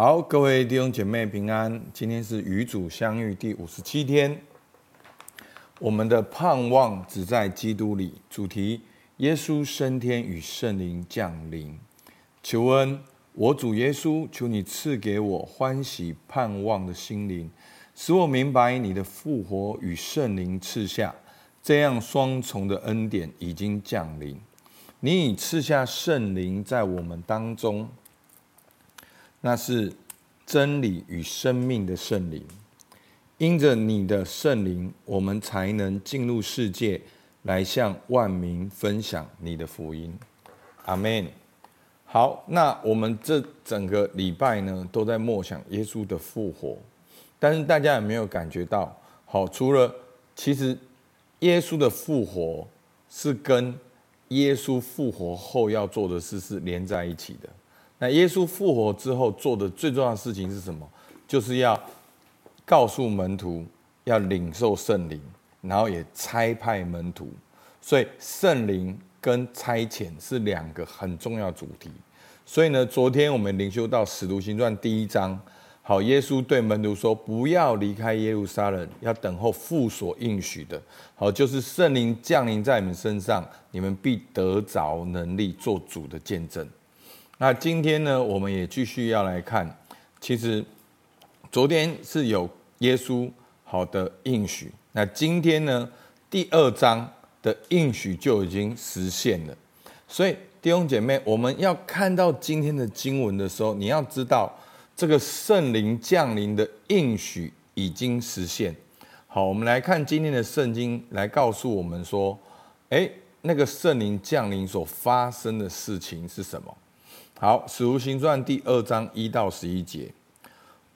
好，各位弟兄姐妹平安。今天是与主相遇第五十七天。我们的盼望只在基督里。主题：耶稣升天与圣灵降临。求恩，我主耶稣，求你赐给我欢喜盼望的心灵，使我明白你的复活与圣灵赐下，这样双重的恩典已经降临。你已赐下圣灵在我们当中。那是真理与生命的圣灵，因着你的圣灵，我们才能进入世界，来向万民分享你的福音。阿门。好，那我们这整个礼拜呢，都在默想耶稣的复活。但是大家有没有感觉到？好，除了其实耶稣的复活是跟耶稣复活后要做的事是连在一起的。那耶稣复活之后做的最重要的事情是什么？就是要告诉门徒要领受圣灵，然后也差派门徒。所以圣灵跟差遣是两个很重要主题。所以呢，昨天我们灵修到使徒行传第一章，好，耶稣对门徒说：“不要离开耶路撒冷，要等候父所应许的。好，就是圣灵降临在你们身上，你们必得着能力，做主的见证。”那今天呢，我们也继续要来看。其实昨天是有耶稣好的应许，那今天呢，第二章的应许就已经实现了。所以弟兄姐妹，我们要看到今天的经文的时候，你要知道这个圣灵降临的应许已经实现。好，我们来看今天的圣经，来告诉我们说，诶，那个圣灵降临所发生的事情是什么？好，《使徒行传》第二章一到十一节，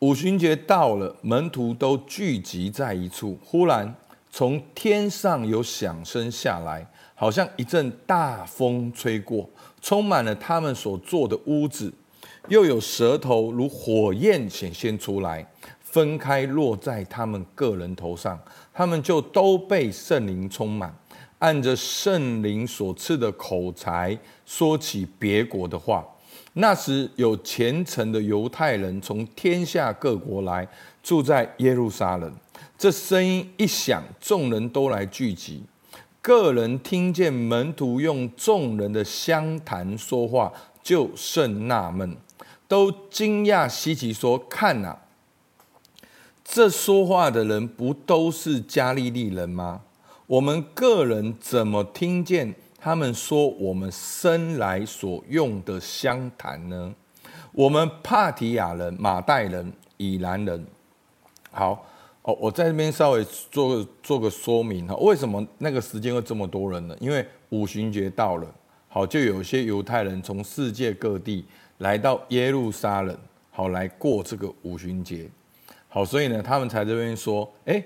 五旬节到了，门徒都聚集在一处。忽然，从天上有响声下来，好像一阵大风吹过，充满了他们所坐的屋子。又有舌头如火焰显现出来，分开落在他们个人头上，他们就都被圣灵充满，按着圣灵所赐的口才，说起别国的话。那时有虔诚的犹太人从天下各国来住在耶路撒冷。这声音一响，众人都来聚集。个人听见门徒用众人的乡谈说话，就甚纳闷，都惊讶稀奇，说：“看哪，这说话的人不都是加利利人吗？我们个人怎么听见？”他们说：“我们生来所用的乡谈呢？我们帕提亚人、马代人、以兰人。好哦，我在这边稍微做个做个说明哈。为什么那个时间会这么多人呢？因为五旬节到了，好，就有些犹太人从世界各地来到耶路撒冷，好来过这个五旬节。好，所以呢，他们才这边说：哎，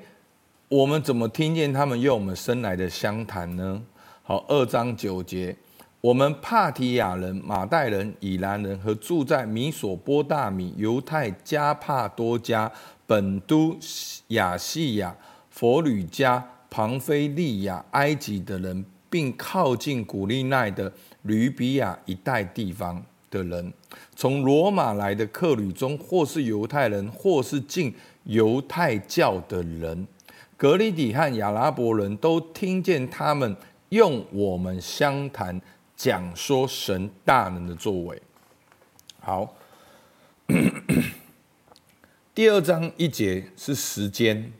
我们怎么听见他们用我们生来的乡谈呢？”好，二章九节，我们帕提亚人、马代人、以兰人和住在米索波大米、犹太、加帕多家、本都、亚细亚、佛吕加、庞菲利亚、埃及的人，并靠近古利奈的吕比亚一带地方的人，从罗马来的客旅中，或是犹太人，或是进犹太教的人，格里底和亚拉伯人都听见他们。用我们相谈讲说神大能的作为。好，第二章一节是时间，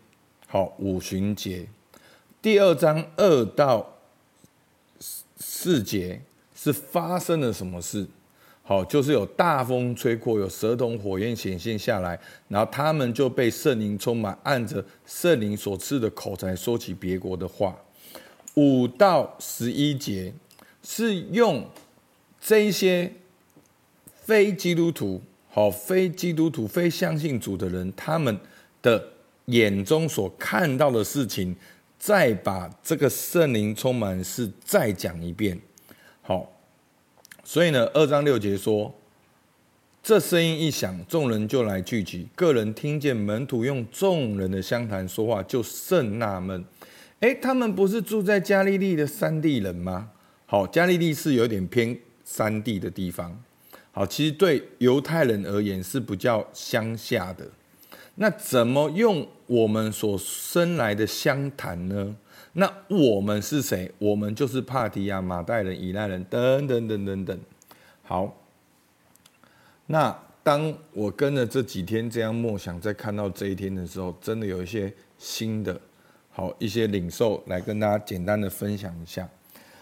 好，五旬节。第二章二到四节是发生了什么事？好，就是有大风吹过，有舌头火焰显现下来，然后他们就被圣灵充满，按着圣灵所赐的口才说起别国的话。五到十一节是用这些非基督徒、好非基督徒、非相信主的人，他们的眼中所看到的事情，再把这个圣灵充满是再讲一遍。好，所以呢，二章六节说，这声音一响，众人就来聚集。个人听见门徒用众人的相谈说话，就甚纳闷。诶，他们不是住在加利利的山地人吗？好，加利利是有点偏山地的地方。好，其实对犹太人而言是比较乡下的。那怎么用我们所生来的乡谈呢？那我们是谁？我们就是帕提亚、马代人、以奈人等等等等等。好，那当我跟着这几天这样默想，在看到这一天的时候，真的有一些新的好一些领受，来跟大家简单的分享一下。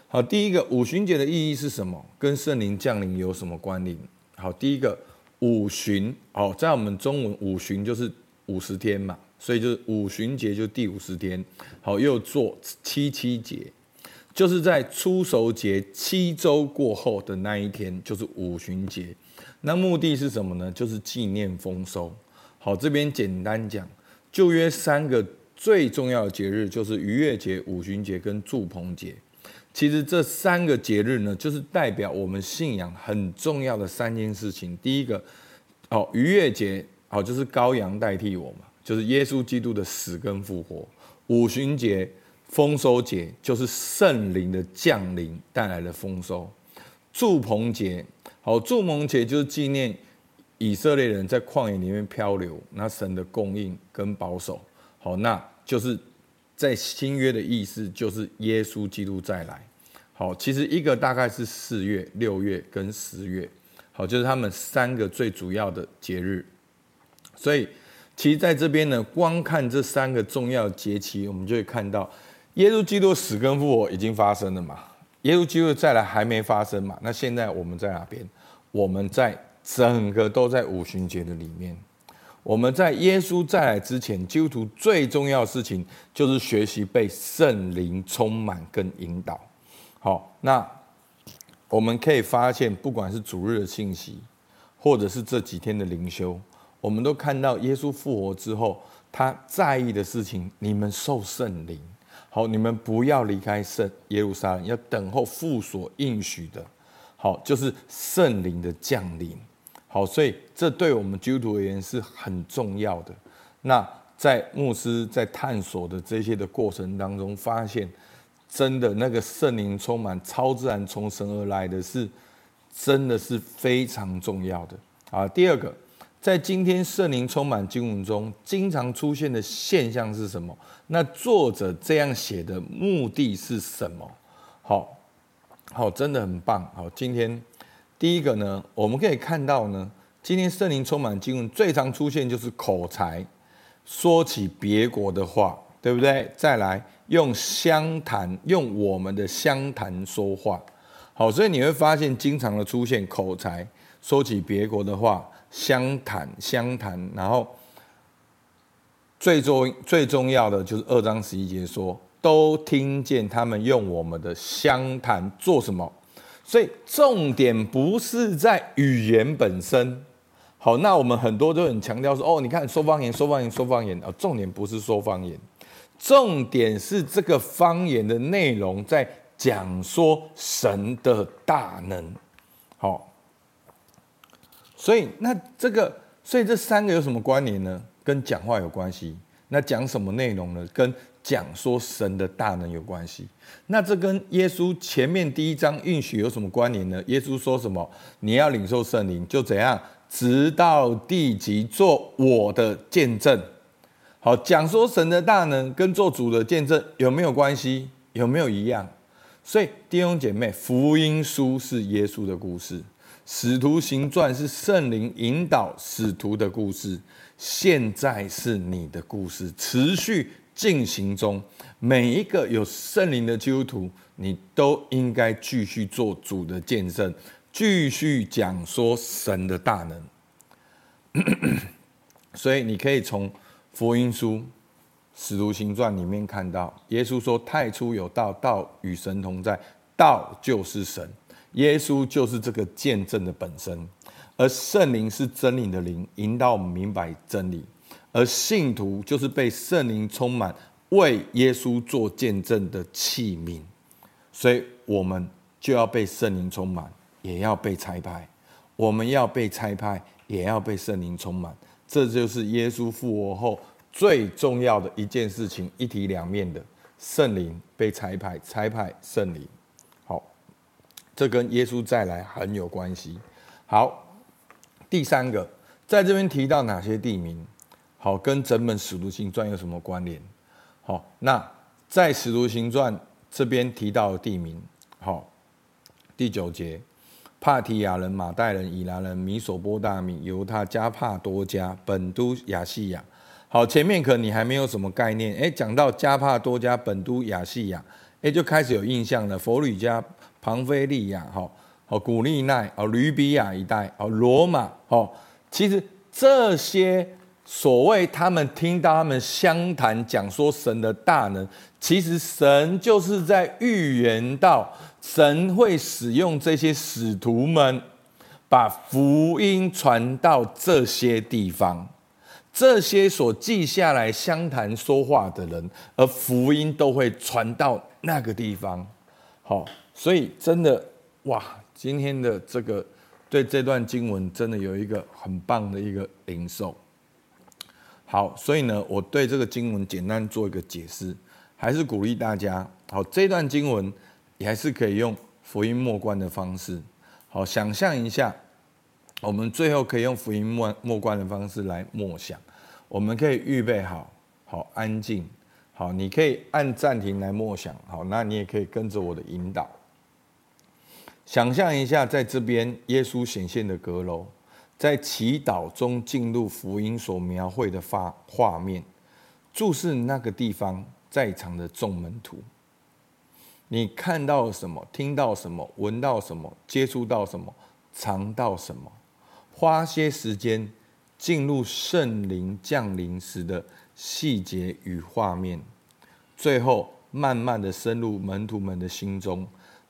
好，第一个五旬节的意义是什么？跟圣灵降临有什么关联？好，第一个五旬，好，在我们中文五旬就是五十天嘛。所以就是五旬节，就第五十天，好，又做七七节，就是在初熟节七周过后的那一天，就是五旬节。那目的是什么呢？就是纪念丰收。好，这边简单讲，旧约三个最重要的节日就是逾越节、五旬节跟住棚节。其实这三个节日呢，就是代表我们信仰很重要的三件事情。第一个，哦，逾越节，好，就是羔羊代替我嘛。就是耶稣基督的死跟复活，五旬节、丰收节就是圣灵的降临带来的丰收。住棚节，好，住棚节就是纪念以色列人在旷野里面漂流，那神的供应跟保守。好，那就是在新约的意思，就是耶稣基督再来。好，其实一个大概是四月、六月跟十月，好，就是他们三个最主要的节日，所以。其实在这边呢，光看这三个重要节期，我们就会看到，耶稣基督死跟复活已经发生了嘛，耶稣基督再来还没发生嘛。那现在我们在哪边？我们在整个都在五旬节的里面。我们在耶稣再来之前，基督徒最重要的事情就是学习被圣灵充满跟引导。好，那我们可以发现，不管是主日的信息，或者是这几天的灵修。我们都看到耶稣复活之后，他在意的事情，你们受圣灵，好，你们不要离开圣耶路撒冷，要等候父所应许的，好，就是圣灵的降临，好，所以这对我们基督徒而言是很重要的。那在牧师在探索的这些的过程当中，发现真的那个圣灵充满超自然从神而来的是，真的是非常重要的啊。第二个。在今天圣灵充满经文中，经常出现的现象是什么？那作者这样写的目的是什么？好，好，真的很棒。好，今天第一个呢，我们可以看到呢，今天圣灵充满经文最常出现就是口才，说起别国的话，对不对？再来用乡谈，用我们的乡谈说话。好，所以你会发现经常的出现口才，说起别国的话。相谈相谈，然后最重最重要的就是二章十一节说，都听见他们用我们的乡谈做什么？所以重点不是在语言本身。好，那我们很多都很强调说，哦，你看说方言，说方言，说方言啊，重点不是说方言，重点是这个方言的内容在讲说神的大能。好。所以那这个，所以这三个有什么关联呢？跟讲话有关系。那讲什么内容呢？跟讲说神的大能有关系。那这跟耶稣前面第一章应许有什么关联呢？耶稣说什么？你要领受圣灵，就怎样，直到地极做我的见证。好，讲说神的大能跟做主的见证有没有关系？有没有一样？所以弟兄姐妹，福音书是耶稣的故事。使徒行传是圣灵引导使徒的故事，现在是你的故事，持续进行中。每一个有圣灵的基督徒，你都应该继续做主的见证，继续讲说神的大能。所以你可以从福音书、使徒行传里面看到，耶稣说：“太初有道，道与神同在，道就是神。”耶稣就是这个见证的本身，而圣灵是真理的灵，引导我们明白真理。而信徒就是被圣灵充满，为耶稣做见证的器皿。所以，我们就要被圣灵充满，也要被差派。我们要被差派，也要被圣灵充满。这就是耶稣复活后最重要的一件事情，一体两面的圣灵被差派，差派圣灵。好这跟耶稣再来很有关系。好，第三个，在这边提到哪些地名？好，跟整本使徒行传有什么关联？好，那在使徒行传这边提到的地名，好，第九节，帕提亚人、马代人、以兰人、米索波大米、犹他、加帕多加、本都、亚细亚。好，前面可能你还没有什么概念，哎，讲到加帕多加、本都、亚细亚，哎，就开始有印象了。佛吕加、庞菲利亚，好。哦，古利奈，哦，吕比亚一带，哦，罗马，哦，其实这些所谓他们听到他们相谈讲说神的大能，其实神就是在预言到神会使用这些使徒们，把福音传到这些地方，这些所记下来相谈说话的人，而福音都会传到那个地方。好，所以真的哇。今天的这个对这段经文真的有一个很棒的一个领受。好，所以呢，我对这个经文简单做一个解释，还是鼓励大家。好，这段经文也还是可以用福音默观的方式。好，想象一下，我们最后可以用福音默默观的方式来默想。我们可以预备好，好安静，好，你可以按暂停来默想。好，那你也可以跟着我的引导。想象一下，在这边耶稣显现的阁楼，在祈祷中进入福音所描绘的画画面，注视那个地方在场的众门徒，你看到什么？听到什么？闻到什么？接触到什么？尝到什么？花些时间进入圣灵降临时的细节与画面，最后慢慢的深入门徒们的心中。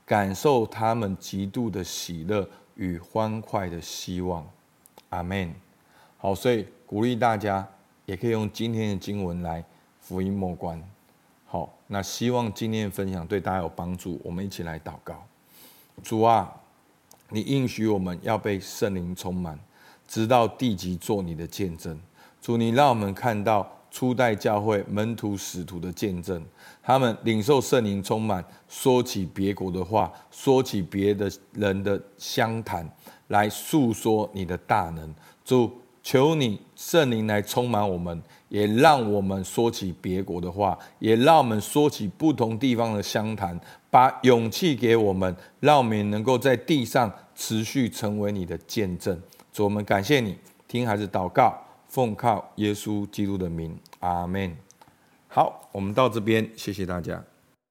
感受他们极度的喜乐与欢快的希望，阿门。好，所以鼓励大家也可以用今天的经文来福音默观。好，那希望今天的分享对大家有帮助。我们一起来祷告：主啊，你应许我们要被圣灵充满，直到地极做你的见证。主，你让我们看到。初代教会门徒使徒的见证，他们领受圣灵充满，说起别国的话，说起别的人的相谈，来诉说你的大能。主，求你圣灵来充满我们，也让我们说起别国的话，也让我们说起不同地方的相谈，把勇气给我们，让我们能够在地上持续成为你的见证。主，我们感谢你，听孩子祷告。奉靠耶稣基督的名，阿门。好，我们到这边，谢谢大家。